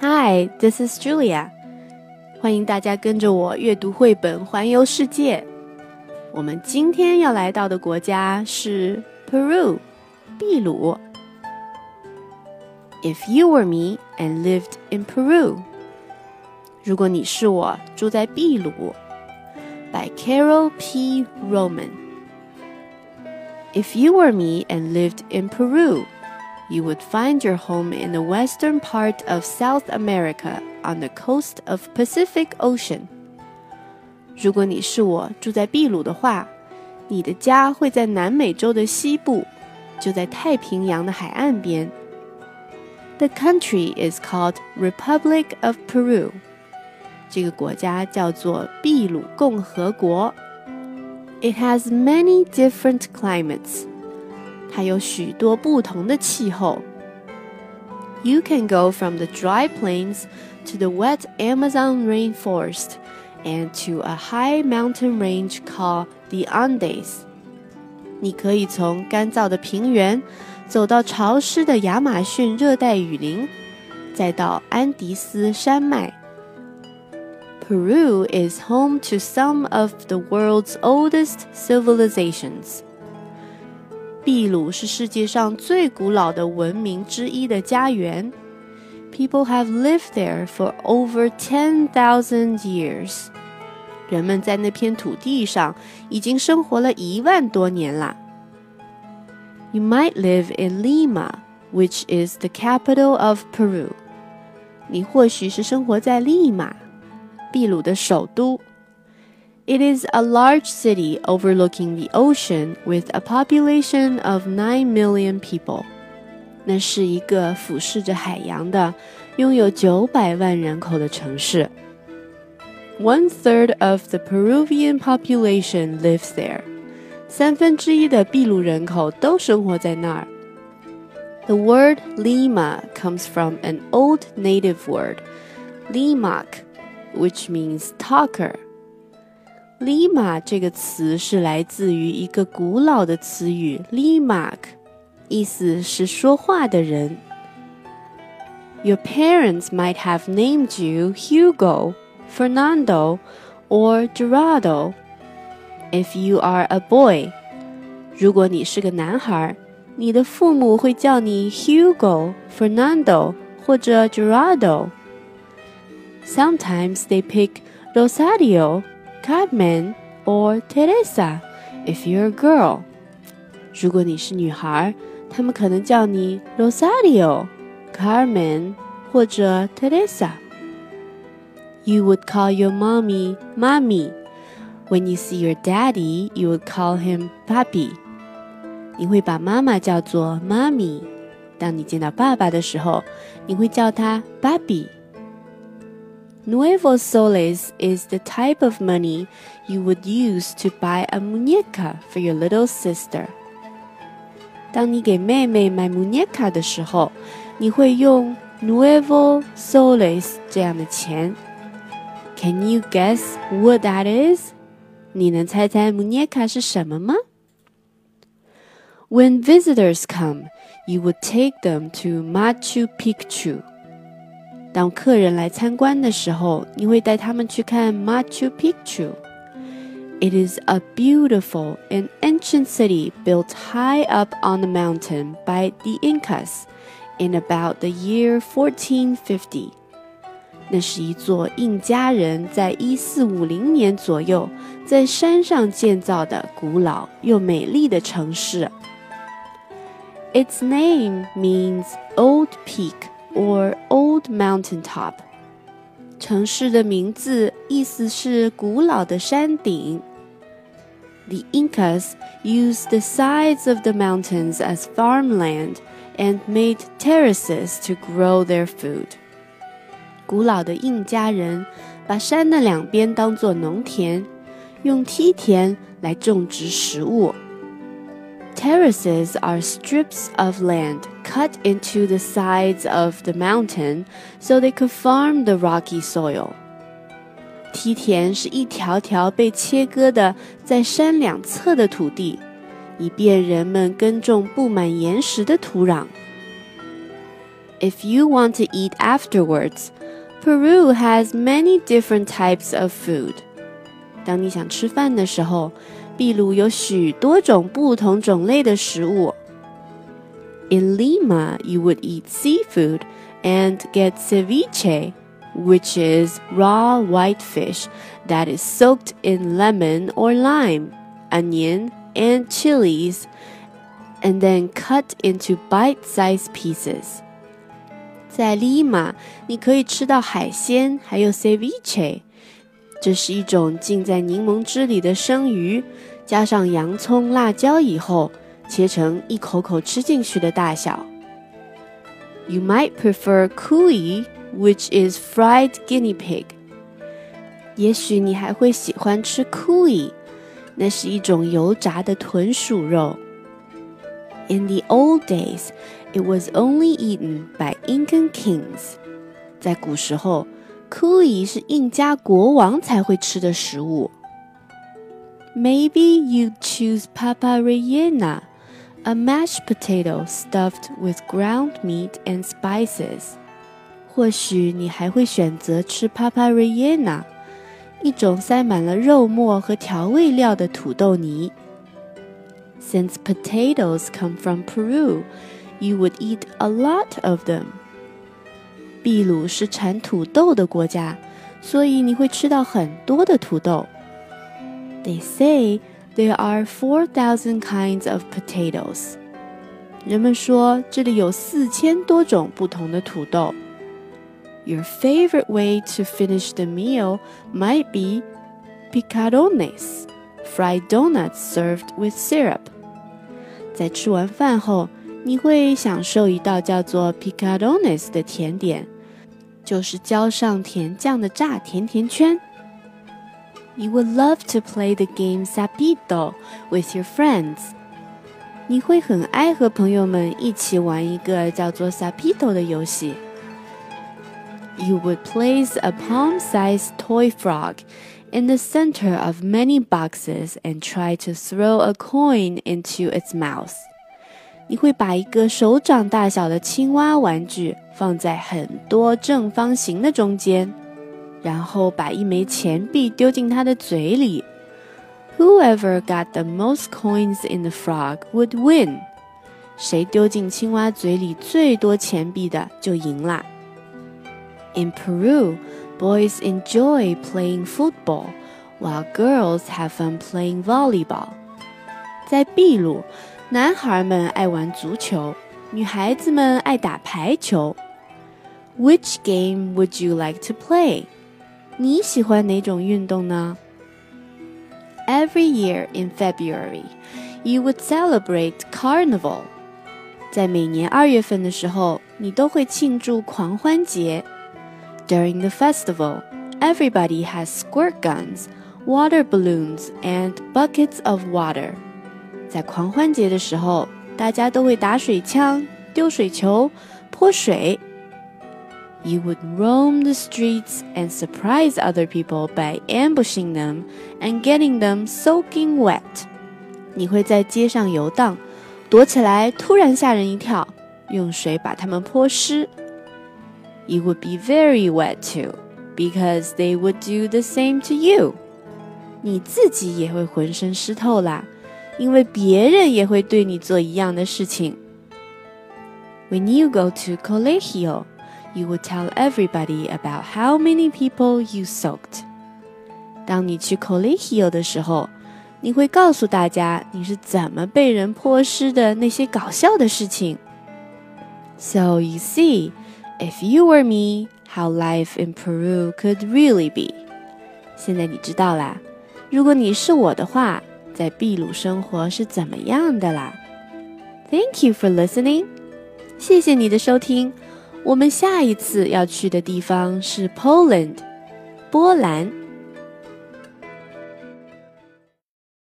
Hi, this is Julia. 欢迎大家跟着我阅读绘本，环游世界。我们今天要来到的国家是 Peru，秘鲁。If you were me and lived in Peru，如果你是我，住在秘鲁。By Carole P. Roman。If you were me and lived in Peru。you would find your home in the western part of South America on the coast of Pacific Ocean. 如果你是我住在秘鲁的话，你的家会在南美洲的西部，就在太平洋的海岸边。The country is called Republic of Peru. 这个国家叫做秘鲁共和国。It has many different climates. 它有许多不同的气候。You can go from the dry plains to the wet Amazon rainforest and to a high mountain range called the Andes. 你可以从干燥的平原走到潮湿的亚马逊热带雨林，再到安迪斯山脉。Peru is home to some of the world's oldest civilizations. 秘鲁是世界上最古老的文明之一的家园。People have lived there for over ten thousand years。人们在那片土地上已经生活了一万多年啦。You might live in Lima, which is the capital of Peru。你或许是生活在利马，秘鲁的首都。it is a large city overlooking the ocean with a population of 9 million people. 那是一个俯视着海洋的、拥有九百万人口的城市。One third of the Peruvian population lives there. 三分之一的秘鲁人口都生活在那儿。The word Lima comes from an old native word, limak, which means talker. Lima 这个词是来自于一个古老的词语 Limak，意思是说话的人。Your parents might have named you Hugo, Fernando, or Gerardo. If you are a boy，如果你是个男孩，你的父母会叫你 Hugo, Fernando 或者 Gerardo. Sometimes they pick Rosario. Carmen or Teresa if you're a girl. 如果你是女孩，他们可能叫你 Rosario、Carmen 或者 Teresa。You would call your mommy mommy. When you see your daddy, you would call him papi. 你会把妈妈叫做妈咪。当你见到爸爸的时候，你会叫他 papi。 Nuevos soles is the type of money you would use to buy a muñeca for your little sister. 当你给妹妹买 muñeca 的时候，你会用 nuevo soles 这样的钱。Can you guess what that is? 你能猜猜 muñeca 是什么吗？When visitors come, you would take them to Machu Picchu. 当客人来参观的时候，你会带他们去看 Machu Picchu。It is a beautiful and ancient city built high up on the mountain by the Incas in about the year 1450. 那是一座印加人在一四五零年左右在山上建造的古老又美丽的城市。Its name means old peak or old mountain top。城市的名字意思是古老的山顶。The Incas used the sides of the mountains as farmland and made terraces to grow their food. 古老的印加人把山的两边当作农田，用梯田来种植食物。Terraces are strips of land cut into the sides of the mountain so they could farm the rocky soil. 梯田是一条条被切割的在山两侧的土地，以便人们耕种布满岩石的土壤。 If you want to eat afterwards, Peru has many different types of food. 当你想吃饭的时候，秘鲁有许多种不同种类的食物。 In Lima, you would eat seafood and get ceviche, which is raw white fish that is soaked in lemon or lime, onion, and chilies, and then cut into bite-sized pieces. 在利马，你可以吃到海鲜，还有 ceviche。这是一种浸在柠檬汁里的生鱼，加上洋葱、辣椒以后， 切成一口口吃进去的大小。You might prefer cuy, which is fried guinea pig。也许你还会喜欢吃 cuy，那是一种油炸的豚鼠肉。In the old days, it was only eaten by Incan kings。在古时候，cuy 是印加国王才会吃的食物。Maybe you choose papa rellena, a mashed potato stuffed with ground meat and spices。或许你还会选择吃 papa rellena，一种塞满了肉末和调味料的土豆泥。since potatoes come from Peru, you would eat a lot of them. 秘鲁是产土豆的国家，所以你会吃到很多的土豆。They say there are four thousand kinds of potatoes. 人们说这里有四千多种不同的土豆。Your favorite way to finish the meal might be picarones, fried donuts served with syrup. 在吃完饭后，你会享受一道叫做 picarones 的甜点，就是浇上甜酱的炸甜甜圈。 You would love to play the game Sapito with your friends。你会很爱和朋友们一起玩一个叫做 Sapito 的游戏。You would place a palm-sized toy frog in the center of many boxes and try to throw a coin into its mouth. 你会把一个手掌大小的青蛙玩具放在很多正方形的中间， 然后把一枚钱币丢进它的嘴里。Whoever got the most coins in the frog would win. 谁丢进青蛙嘴里最多钱币的就赢啦。In Peru, Boys enjoy playing football, while girls have fun playing volleyball. 在秘鲁，男孩们爱玩足球，女孩子们爱打排球。Which game would you like to play? 你喜欢哪种运动呢？Every year in February, you would celebrate Carnival. 在每年二月份的时候，你都会庆祝狂欢节。During the festival, everybody has squirt guns, water balloons, and buckets of water. 在狂欢节的时候，大家都会打水枪、丢水球、泼水。 You would roam the streets and surprise other people by ambushing them and getting them soaking wet. 你会在街上游荡，躲起来，突然吓人一跳，用水把他们泼湿。you would be very wet too, because they would do the same to you. 你自己也会浑身湿透啦，因为别人也会对你做一样的事情。When you go to colegio, you would tell everybody about how many people you soaked. 当你去 colegio 的时候，你会告诉大家你是怎么被人泼湿的那些搞笑的事情。So you see. If you were me, how life in Peru could really be？现在你知道啦。如果你是我的话，在秘鲁生活是怎么样的啦？Thank you for listening。谢谢你的收听。 我们下一次要去的地方是 Poland，波兰。